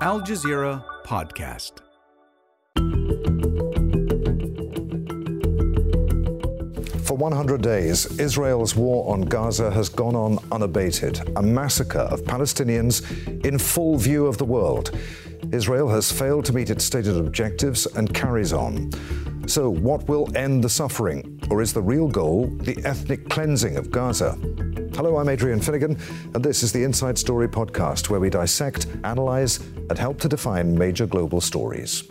Al Jazeera Podcast. For 100 days, Israel's war on Gaza has gone on unabated, a massacre of Palestinians in full view of the world. Israel has failed to meet its stated objectives and carries on. So, what will end the suffering? Or is the real goal the ethnic cleansing of Gaza? Hello, I'm Adrian Finighan, and this is the Inside Story podcast, where we dissect, analyze, and help to define major global stories.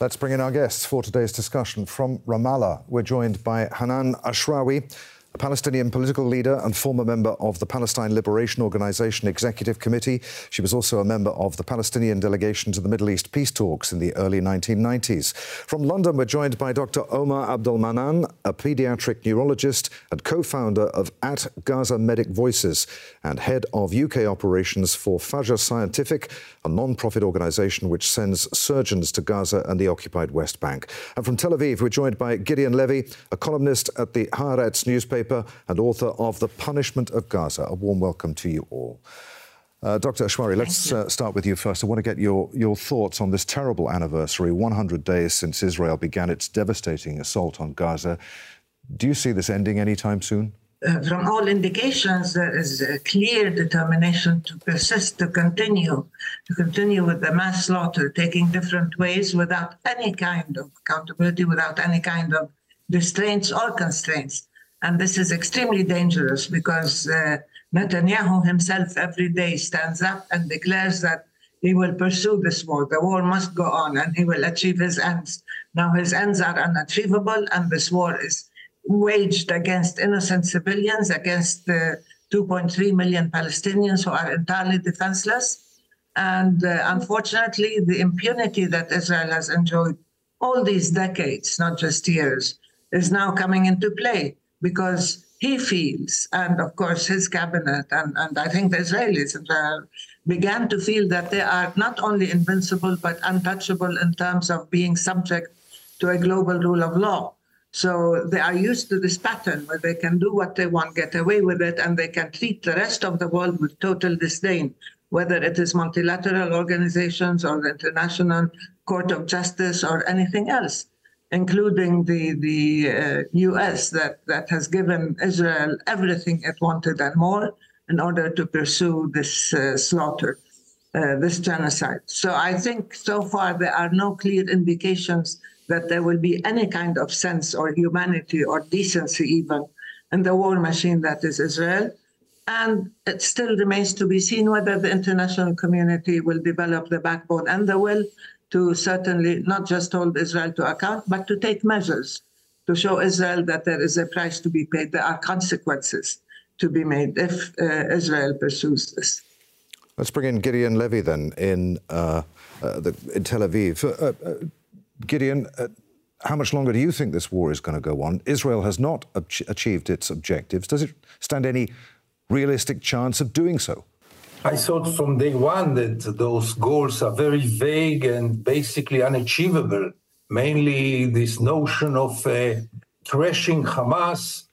Let's bring in our guests for today's discussion. From Ramallah, we're joined by Hanan Ashrawi, a Palestinian political leader and former member of the Palestine Liberation Organization Executive Committee. She was also a member of the Palestinian delegation to the Middle East peace talks in the early 1990s. From London, we're joined by Dr. Omar Abdel-Mannan, a pediatric neurologist and co founder of At Gaza Medic Voices and head of UK operations for Fajr Scientific, a non profit organization which sends surgeons to Gaza and the occupied West Bank. And from Tel Aviv, we're joined by Gideon Levy, a columnist at the Haaretz newspaper and author of The Punishment of Gaza. A warm welcome to you all. Uh, Dr. Ashrawi, let's uh, start with you first. I want to get your, your thoughts on this terrible anniversary, 100 days since Israel began its devastating assault on Gaza. Do you see this ending anytime soon? Uh, from all indications, there is a clear determination to persist, to continue, to continue with the mass slaughter, taking different ways without any kind of accountability, without any kind of restraints or constraints. And this is extremely dangerous because uh, Netanyahu himself every day stands up and declares that he will pursue this war. The war must go on and he will achieve his ends. Now, his ends are unachievable, and this war is waged against innocent civilians, against the 2.3 million Palestinians who are entirely defenseless. And uh, unfortunately, the impunity that Israel has enjoyed all these decades, not just years, is now coming into play because he feels, and of course his cabinet, and, and I think the Israelis began to feel that they are not only invincible but untouchable in terms of being subject to a global rule of law. So they are used to this pattern where they can do what they want, get away with it, and they can treat the rest of the world with total disdain, whether it is multilateral organizations or the International Court of Justice or anything else including the the uh, U.S. that that has given Israel everything it wanted and more in order to pursue this uh, slaughter, uh, this genocide. So I think so far there are no clear indications that there will be any kind of sense or humanity or decency even in the war machine that is Israel. And it still remains to be seen whether the international community will develop the backbone and the will to certainly not just hold Israel to account, but to take measures to show Israel that there is a price to be paid. There are consequences to be made if uh, Israel pursues this. Let's bring in Gideon Levy then in, uh, uh, the, in Tel Aviv. Uh, uh, Gideon, uh, how much longer do you think this war is going to go on? Israel has not achieved its objectives. Does it stand any realistic chance of doing so? I thought from day one that those goals are very vague and basically unachievable. Mainly, this notion of uh, crashing Hamas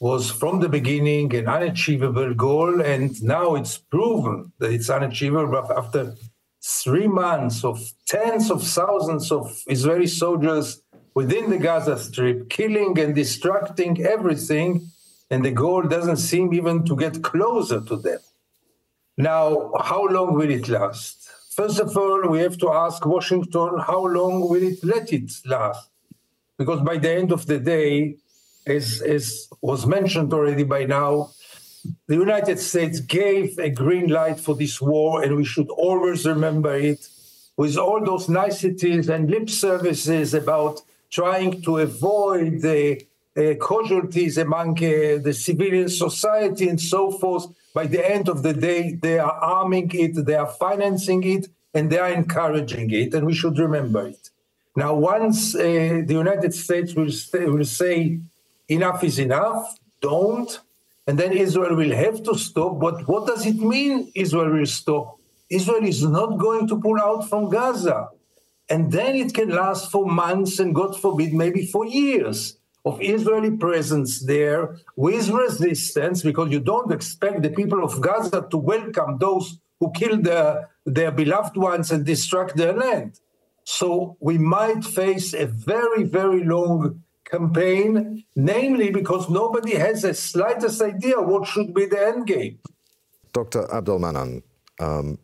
was from the beginning an unachievable goal, and now it's proven that it's unachievable after three months of tens of thousands of Israeli soldiers within the Gaza Strip, killing and destructing everything, and the goal doesn't seem even to get closer to them. Now, how long will it last? First of all, we have to ask Washington how long will it let it last? Because by the end of the day, as, as was mentioned already by now, the United States gave a green light for this war, and we should always remember it with all those niceties and lip services about trying to avoid the uh, casualties among uh, the civilian society and so forth by the end of the day, they are arming it, they are financing it, and they are encouraging it, and we should remember it. Now, once uh, the United States will, stay, will say enough is enough, don't, and then Israel will have to stop. But what does it mean Israel will stop? Israel is not going to pull out from Gaza. And then it can last for months and, God forbid, maybe for years of Israeli presence there with resistance, because you don't expect the people of Gaza to welcome those who kill their, their beloved ones and destruct their land. So we might face a very, very long campaign, namely because nobody has the slightest idea what should be the end game. Dr. Abdel Mannan, um,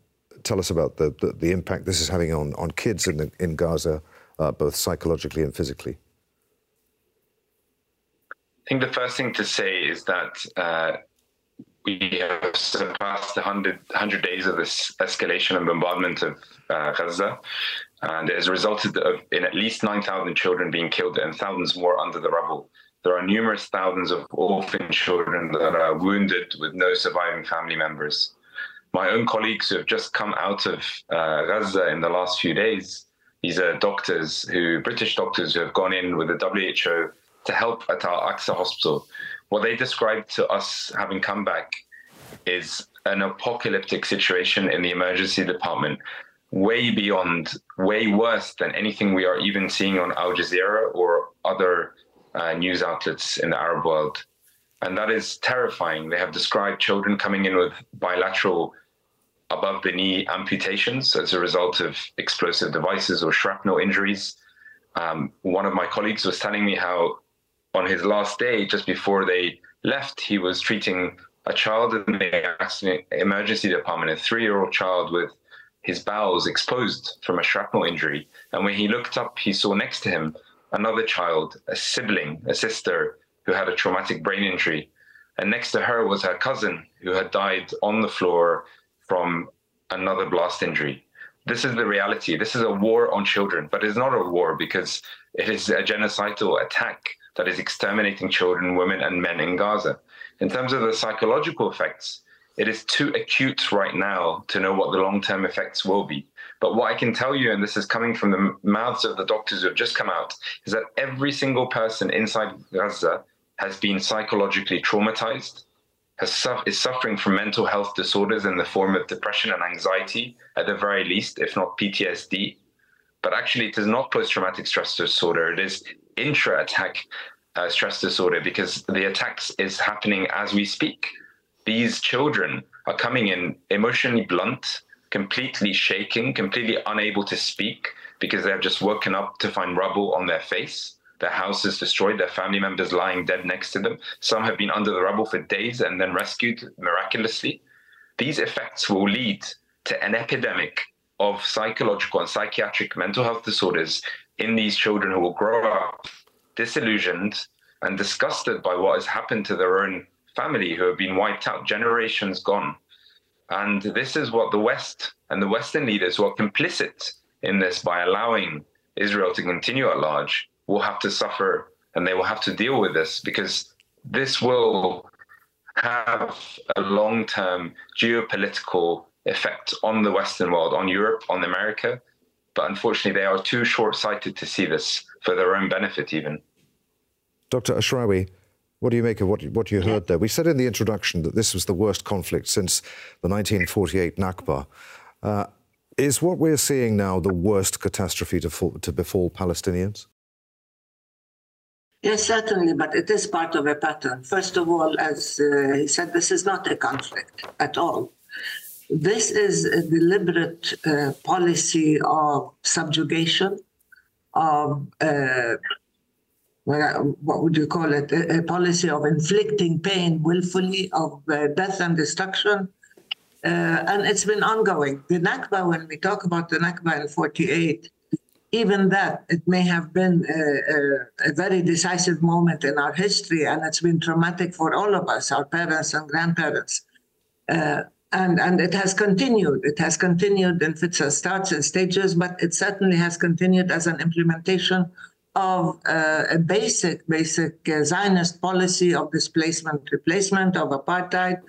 tell us about the, the, the, impact this is having on, on kids in, the, in Gaza, uh, both psychologically and physically. I think the first thing to say is that uh, we have surpassed the 100, 100, days of this escalation and bombardment of uh, Gaza. And it has resulted in at least 9,000 children being killed and thousands more under the rubble. There are numerous thousands of orphan children that are wounded with no surviving family members. My own colleagues who have just come out of uh, Gaza in the last few days, these are doctors who, British doctors who have gone in with the WHO to help at Al Aqsa Hospital. What they described to us having come back is an apocalyptic situation in the emergency department, way beyond, way worse than anything we are even seeing on Al Jazeera or other uh, news outlets in the Arab world. And that is terrifying. They have described children coming in with bilateral above the knee amputations as a result of explosive devices or shrapnel injuries. Um, one of my colleagues was telling me how, on his last day, just before they left, he was treating a child in the accident emergency department, a three year old child with his bowels exposed from a shrapnel injury. And when he looked up, he saw next to him another child, a sibling, a sister who had a traumatic brain injury. And next to her was her cousin who had died on the floor from another blast injury. This is the reality. This is a war on children, but it's not a war because it is a genocidal attack that is exterminating children, women, and men in Gaza. In terms of the psychological effects, it is too acute right now to know what the long term effects will be. But what I can tell you, and this is coming from the mouths of the doctors who have just come out, is that every single person inside Gaza has been psychologically traumatized, su- is suffering from mental health disorders in the form of depression and anxiety, at the very least, if not PTSD. But actually, it is not post traumatic stress disorder, it is intra attack uh, stress disorder because the attacks is happening as we speak. These children are coming in emotionally blunt, completely shaking, completely unable to speak because they have just woken up to find rubble on their face. Their house is destroyed, their family members lying dead next to them. Some have been under the rubble for days and then rescued miraculously. These effects will lead to an epidemic of psychological and psychiatric mental health disorders in these children who will grow up disillusioned and disgusted by what has happened to their own family who have been wiped out, generations gone. And this is what the West and the Western leaders who are complicit in this by allowing Israel to continue at large will have to suffer and they will have to deal with this because this will have a long term geopolitical effect on the Western world, on Europe, on America. But unfortunately, they are too short sighted to see this for their own benefit, even. Dr. Ashrawi, what do you make of what, what you heard there? We said in the introduction that this was the worst conflict since the 1948 Nakba. Uh, is what we're seeing now the worst catastrophe to, fall, to befall Palestinians? Yes, certainly, but it is part of a pattern. First of all, as uh, he said, this is not a conflict at all. This is a deliberate uh, policy of subjugation, of uh, what would you call it? A, a, policy of inflicting pain willfully, of uh, death and destruction. Uh, and it's been ongoing. The Nakba, when we talk about the Nakba in 48, even that, it may have been a, a, a, very decisive moment in our history, and it's been traumatic for all of us, our parents and grandparents. Uh, and, and it has continued. It has continued in fits and starts and stages, but it certainly has continued as an implementation of uh, a basic, basic uh, Zionist policy of displacement, replacement of apartheid,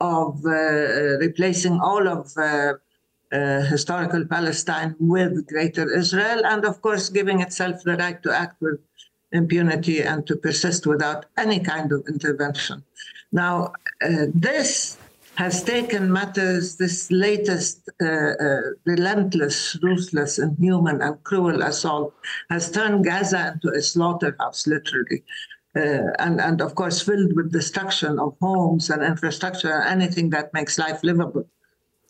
of uh, uh replacing all of uh, uh, historical Palestine with Greater Israel, and of course giving itself the right to act with impunity and to persist without any kind of intervention. Now, this has taken matters, this latest uh, uh, relentless, ruthless, inhuman, and cruel assault has turned Gaza into a slaughterhouse, literally. Uh, and, and of course, filled with destruction of homes and infrastructure and anything that makes life livable.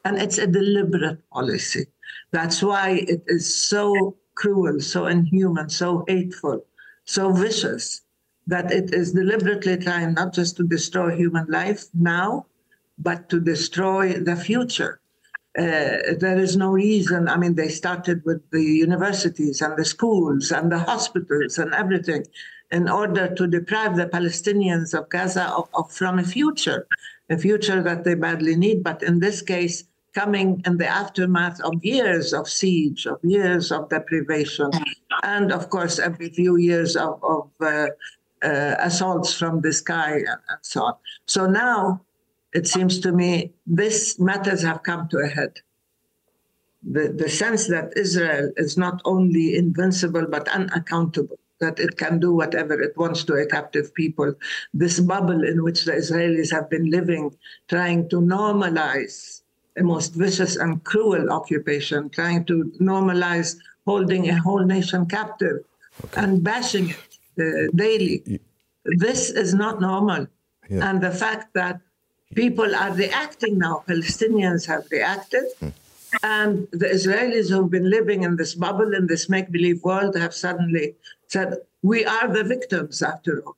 And it's a deliberate policy. That's why it is so cruel, so inhuman, so hateful, so vicious that it is deliberately trying not just to destroy human life now, but to destroy the future. Uh, there is no reason. I mean, they started with the universities and the schools and the hospitals and everything in order to deprive the Palestinians of Gaza of, of, from a future, a future that they badly need. But in this case, coming in the aftermath of years of siege, of years of deprivation, and of course, every few years of, of uh, uh, assaults from the sky and, and so on. So now it seems to me these matters have come to a head. The, the sense that Israel is not only invincible but unaccountable, that it can do whatever it wants to a captive people, this bubble in which the Israelis have been living, trying to normalize a most vicious and cruel occupation, trying to normalize holding a whole nation captive okay. and bashing it uh, daily. This is not normal. Yeah. And the fact that people are reacting now, Palestinians have reacted, hmm. and the Israelis who've been living in this bubble, in this make believe world, have suddenly said, We are the victims after all.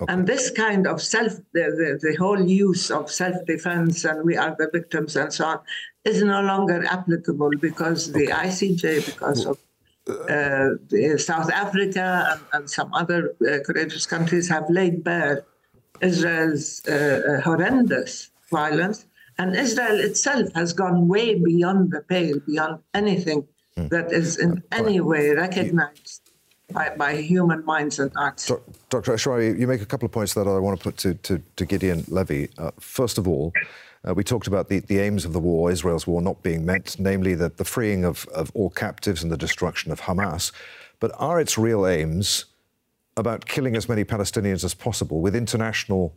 Okay. And this kind of self, the, the, the whole use of self defense and we are the victims and so on, is no longer applicable because the okay. ICJ, because of uh, South Africa and, and some other uh, courageous countries have laid bare Israel's uh, uh, horrendous violence. And Israel itself has gone way beyond the pale, beyond anything hmm. that is in any way recognized by, by human minds and hearts. Dr. Ashrawi, you make a couple of points that I want to put to, to, to Gideon Levy. Uh, first of all, uh, we talked about the, the aims of the war, Israel's war, not being met, namely the, the freeing of, of all captives and the destruction of Hamas. But are its real aims about killing as many Palestinians as possible with international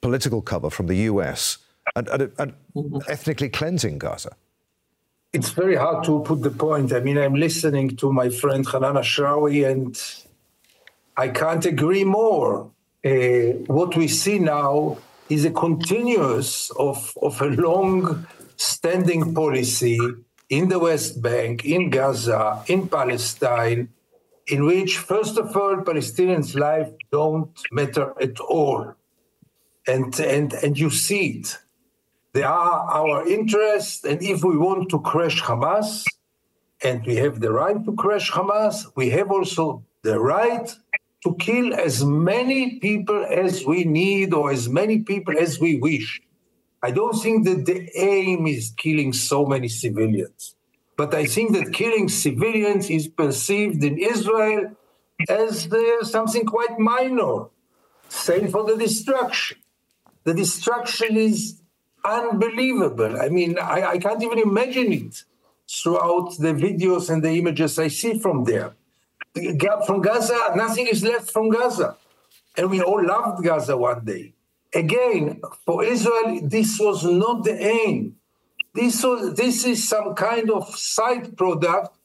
political cover from the US and, and, and mm-hmm. ethnically cleansing Gaza? It's very hard to put the point. I mean, I'm listening to my friend Hanan Ashrawi, and I can't agree more. Uh, what we see now is a continuous of, of a long standing policy in the West Bank, in Gaza, in Palestine, in which, first of all, Palestinians' lives don't matter at all. And, and, and you see it. They are our interests, and if we want to crush Hamas, and we have the right to crush Hamas, we have also the right to kill as many people as we need or as many people as we wish. I don't think that the aim is killing so many civilians, but I think that killing civilians is perceived in Israel as uh, something quite minor. Same for the destruction. The destruction is unbelievable. I mean, I, I can't even imagine it throughout the videos and the images I see from there from Gaza, nothing is left from Gaza. And we all loved Gaza one day. Again, for Israel, this was not the aim. This, this is some kind of side product,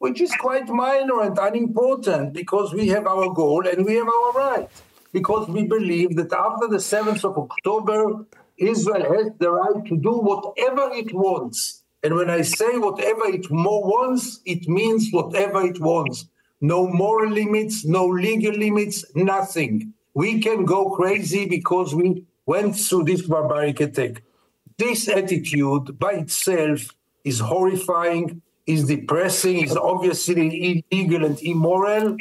which is quite minor and unimportant because we have our goal and we have our right. Because we believe that after the 7th of October, Israel has the right to do whatever it wants. And when I say whatever it more wants, it means whatever it wants no moral limits, no legal limits, nothing. We can go crazy because we went through this barbaric attack. This attitude by itself is horrifying, is depressing, is obviously illegal and immoral.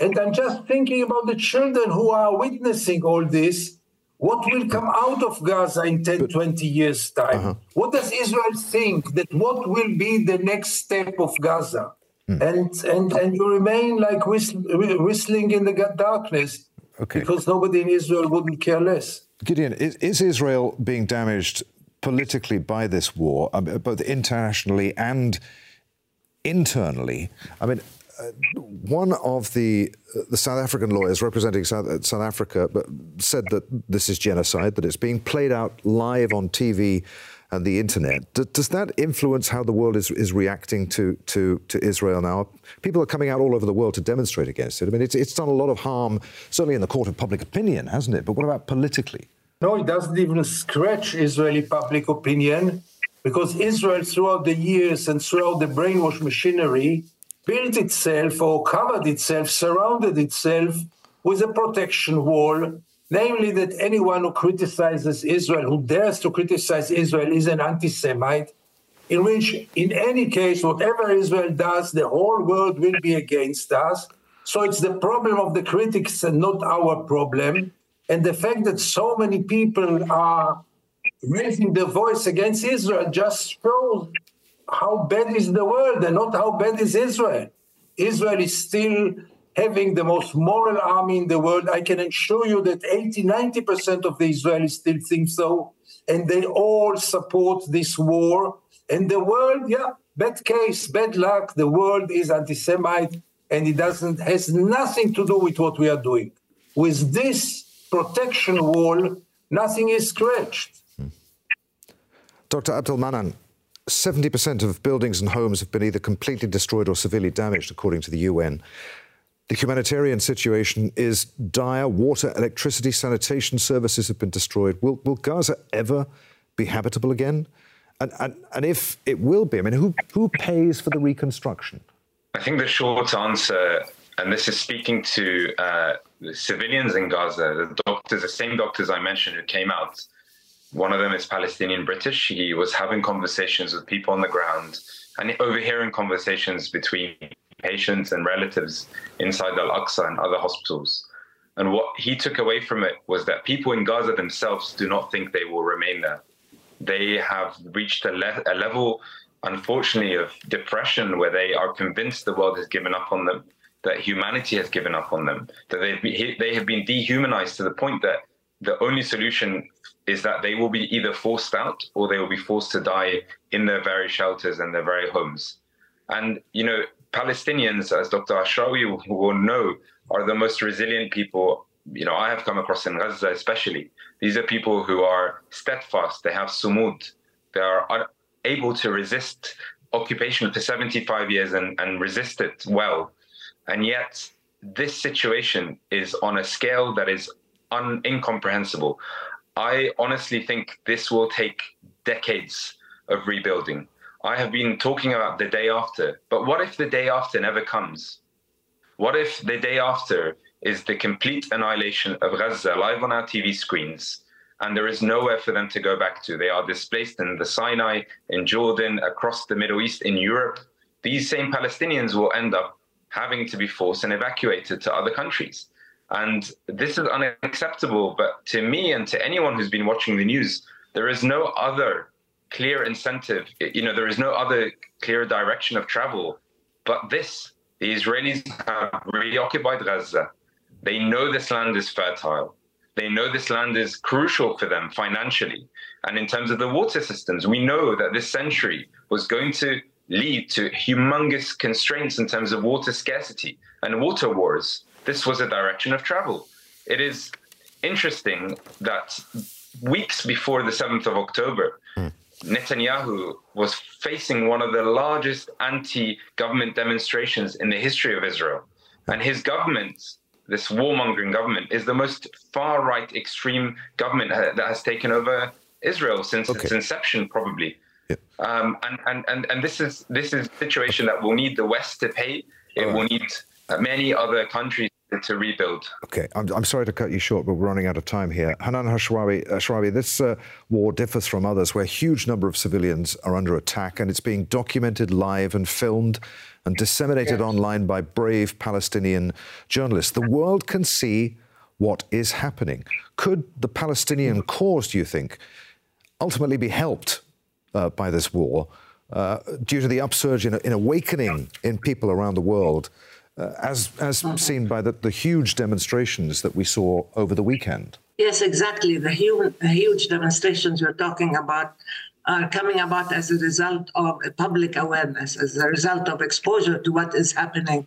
And I'm just thinking about the children who are witnessing all this. What will come out of Gaza in 10, 20 years' time? Uh-huh. What does Israel think that what will be the next step of Gaza? Mm. And, and, and you remain like whistling in the darkness okay. because nobody in Israel wouldn't care less. Gideon, is, is Israel being damaged politically by this war, um, both internationally and internally? I mean, uh, one of the uh, the South African lawyers representing South, uh, South Africa said that this is genocide, that it's being played out live on TV and the internet. Does that influence how the world is, is reacting to, to, to Israel now? People are coming out all over the world to demonstrate against it. I mean, it's, it's done a lot of harm, certainly in the court of public opinion, hasn't it? But what about politically? No, it doesn't even scratch Israeli public opinion because Israel, throughout the years and throughout the brainwash machinery, built itself or covered itself, surrounded itself with a protection wall, namely that anyone who criticizes Israel, who dares to criticize Israel, is an anti Semite, in which, in any case, whatever Israel does, the whole world will be against us. So it's the problem of the critics and not our problem. And the fact that so many people are raising their voice against Israel just shows how bad is the world and not how bad is Israel. Israel is still having the most moral army in the world. I can assure you that 80, 90% of the Israelis still think so. And they all support this war. And the world, yeah, bad case, bad luck. The world is anti Semite and it doesn't has nothing to do with what we are doing. With this protection wall, nothing is scratched. Dr. Abdel Mannan, 70% of buildings and homes have been either completely destroyed or severely damaged, according to the UN. The humanitarian situation is dire. Water, electricity, sanitation services have been destroyed. Will, will Gaza ever be habitable again? And, and, and if it will be, I mean, who, who pays for the reconstruction? I think the short answer, and this is speaking to uh, the civilians in Gaza, the doctors, the same doctors I mentioned who came out. One of them is Palestinian British. He was having conversations with people on the ground and overhearing conversations between patients and relatives inside Al Aqsa and other hospitals. And what he took away from it was that people in Gaza themselves do not think they will remain there. They have reached a, le- a level, unfortunately, of depression where they are convinced the world has given up on them, that humanity has given up on them, that they've they have been dehumanized to the point that the only solution is that they will be either forced out or they will be forced to die in their very shelters and their very homes. And, you know, Palestinians, as Dr. Ashrawi will know, are the most resilient people. You know, I have come across in Gaza, especially. These are people who are steadfast. They have sumud. They are able to resist occupation for 75 years and, and resist it well. And yet, this situation is on a scale that is un- incomprehensible. I honestly think this will take decades of rebuilding. I have been talking about the day after, but what if the day after never comes? What if the day after is the complete annihilation of Gaza live on our TV screens and there is nowhere for them to go back to? They are displaced in the Sinai, in Jordan, across the Middle East, in Europe. These same Palestinians will end up having to be forced and evacuated to other countries. And this is unacceptable. But to me and to anyone who's been watching the news, there is no other clear incentive. You know, there is no other clear direction of travel but this. The Israelis have reoccupied Gaza. They know this land is fertile. They know this land is crucial for them financially. And in terms of the water systems, we know that this century was going to lead to humongous constraints in terms of water scarcity and water wars. This was a direction of travel. It is interesting that weeks before the 7th of October, mm. Netanyahu was facing one of the largest anti government demonstrations in the history of Israel. And his government, this warmongering government, is the most far right extreme government that has taken over Israel since okay. its inception, probably. Yeah. Um, and, and, and, and this is this is a situation that will need the West to pay. It will need many other countries to rebuild. Okay, I'm, I'm sorry to cut you short, but we're running out of time here. Hanan Ashrawi, Ashrawi this uh, war differs from others where a huge number of civilians are under attack and it's being documented live and filmed and disseminated yes. online by brave Palestinian journalists. The world can see what is happening. Could the Palestinian cause, do you think, ultimately be helped uh, by this war uh, due to the upsurge in, in awakening in people around the world? uh, as, as seen by the, the huge demonstrations that we saw over the weekend. Yes, exactly. The huge, huge demonstrations you're talking about are coming about as a result of public awareness, as a result of exposure to what is happening,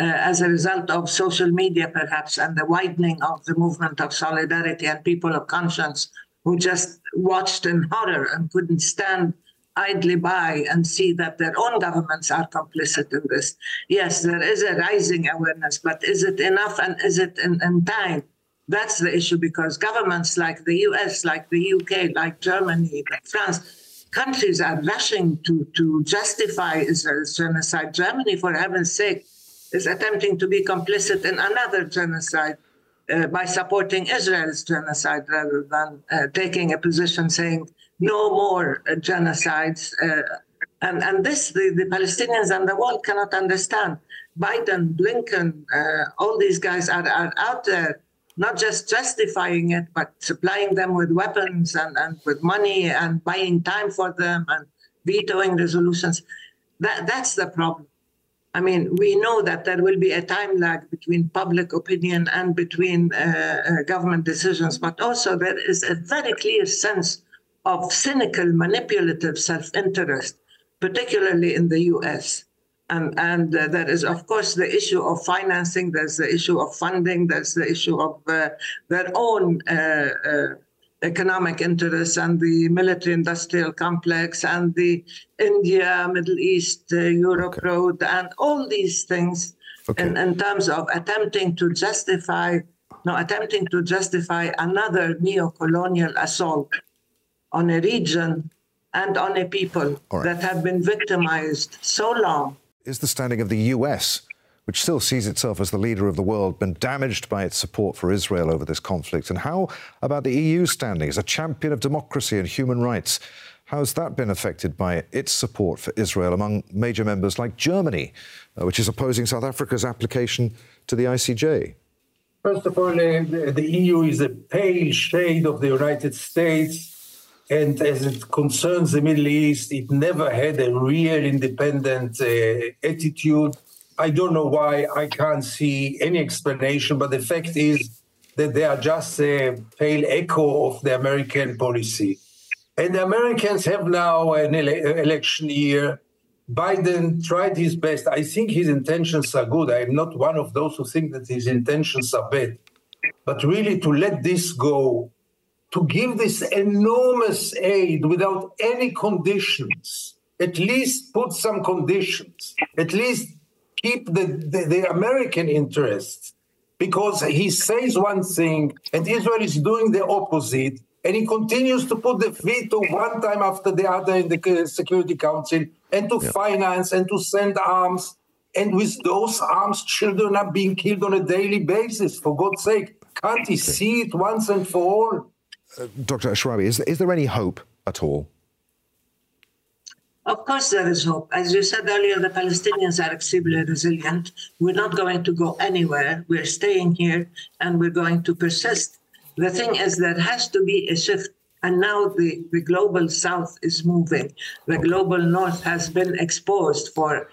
uh, as a result of social media, perhaps, and the widening of the movement of solidarity and people of conscience who just watched in horror and couldn't stand idly by and see that their own governments are complicit in this. Yes, there is a rising awareness, but is it enough and is it in, in time? That's the issue because governments like the US, like the UK, like Germany, like France countries are rushing to, to justify Israel's genocide. Germany, for heaven's sake, is attempting to be complicit in another genocide uh, by supporting Israel's genocide rather than uh, taking a position saying no more uh, genocides. Uh, and, and this, the, the Palestinians and the world cannot understand. Biden, Blinken, uh, all these guys are, are out there not just justifying it, but supplying them with weapons and, and with money and buying time for them and vetoing resolutions. That, that's the problem. I mean, we know that there will be a time lag between public opinion and between uh, uh, government decisions, but also there is a very clear sense of cynical, manipulative self interest, particularly in the US. And, and uh, there is, of course, the issue of financing, there's the issue of funding, there's the issue of uh, their own uh, uh economic interests and the military industrial complex and the India, Middle East, uh, Europe okay. road, and all these things okay. in, in terms of attempting to justify, no, attempting to justify another neo-colonial assault on a region and on a people right. that have been victimized so long is the standing of the US, which still sees itself as the leader of the world, been damaged by its support for Israel over this conflict? And how about the EU's standing as a champion of democracy and human rights? How has that been affected by its support for Israel among major members like Germany, uh, which is opposing South Africa's application to the ICJ? First of all, uh, the EU is a pale shade of the United States and as it concerns the Middle East, it never had a real independent uh, attitude. I don't know why. I can't see any explanation, but the fact is that they are just a pale echo of the American policy. And the Americans have now an ele- election year. Biden tried his best. I think his intentions are good. I am not one of those who think that his intentions are bad. But really, to let this go to give this enormous aid without any conditions, at least put some conditions, at least keep the, the, the, American interests, because he says one thing and Israel is doing the opposite, and he continues to put the veto one time after the other in the Security Council and to yeah. finance and to send arms. And with those arms, children are being killed on a daily basis. For God's sake, can't he see it once and for all? Uh, Dr. Ashrawi, is, is there any hope at all? Of course, there is hope. As you said earlier, the Palestinians are extremely resilient. We're not going to go anywhere. We're staying here and we're going to persist. The thing is, there has to be a shift. And now the, the global south is moving. The global north has been exposed for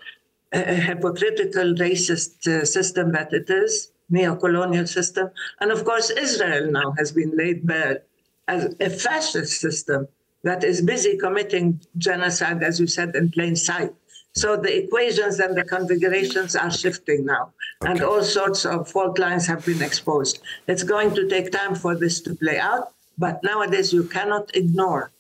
a, a hypocritical, racist uh, system that it is, neo colonial system. And of course, Israel now has been laid bare as a fascist system that is busy committing genocide, as you said, in plain sight. So the equations and the configurations are shifting now, okay. and all sorts of fault lines have been exposed. It's going to take time for this to play out, but nowadays you cannot ignore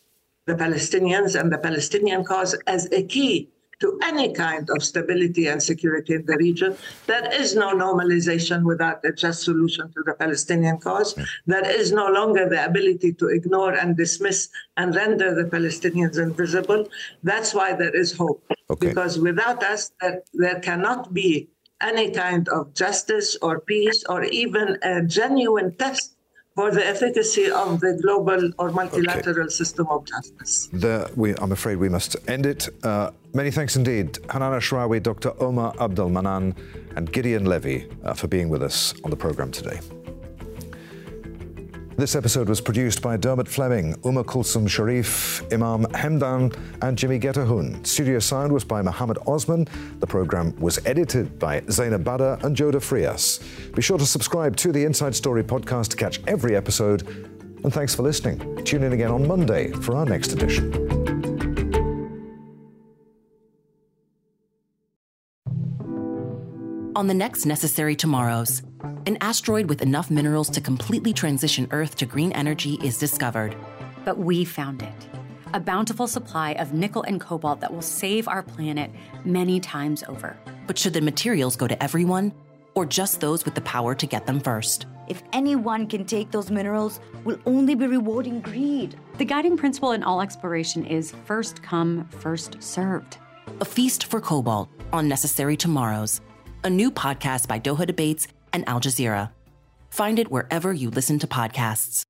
the Palestinians and the Palestinian cause as a key to any kind of stability and security in the region. There is no normalization without a just solution to the Palestinian cause. There is no longer the ability to ignore and dismiss and render the Palestinians invisible. That's why there is hope. Okay. Because without us, there, there cannot be any kind of justice or peace or even a genuine test for the efficacy of the global or multilateral okay. system of justice. The, we, I'm afraid we must end it. Uh, many thanks indeed, Hanan Ashrawi, Dr. Omar Abdel Mannan, and Gideon Levy uh, for being with us on the program today. This episode was produced by Dermot Fleming, Uma Kulsum Sharif, Imam Hemdan, and Jimmy Getahun. Studio sound was by Mohammed Osman. The program was edited by Zainab Bada and Joda Frias. Be sure to subscribe to the Inside Story podcast to catch every episode. And thanks for listening. Tune in again on Monday for our next edition. On the next Necessary Tomorrows, an asteroid with enough minerals to completely transition Earth to green energy is discovered. But we found it a bountiful supply of nickel and cobalt that will save our planet many times over. But should the materials go to everyone, or just those with the power to get them first? If anyone can take those minerals, we'll only be rewarding greed. The guiding principle in all exploration is first come, first served. A feast for cobalt on Necessary Tomorrows, a new podcast by Doha Debates and Al Jazeera. Find it wherever you listen to podcasts.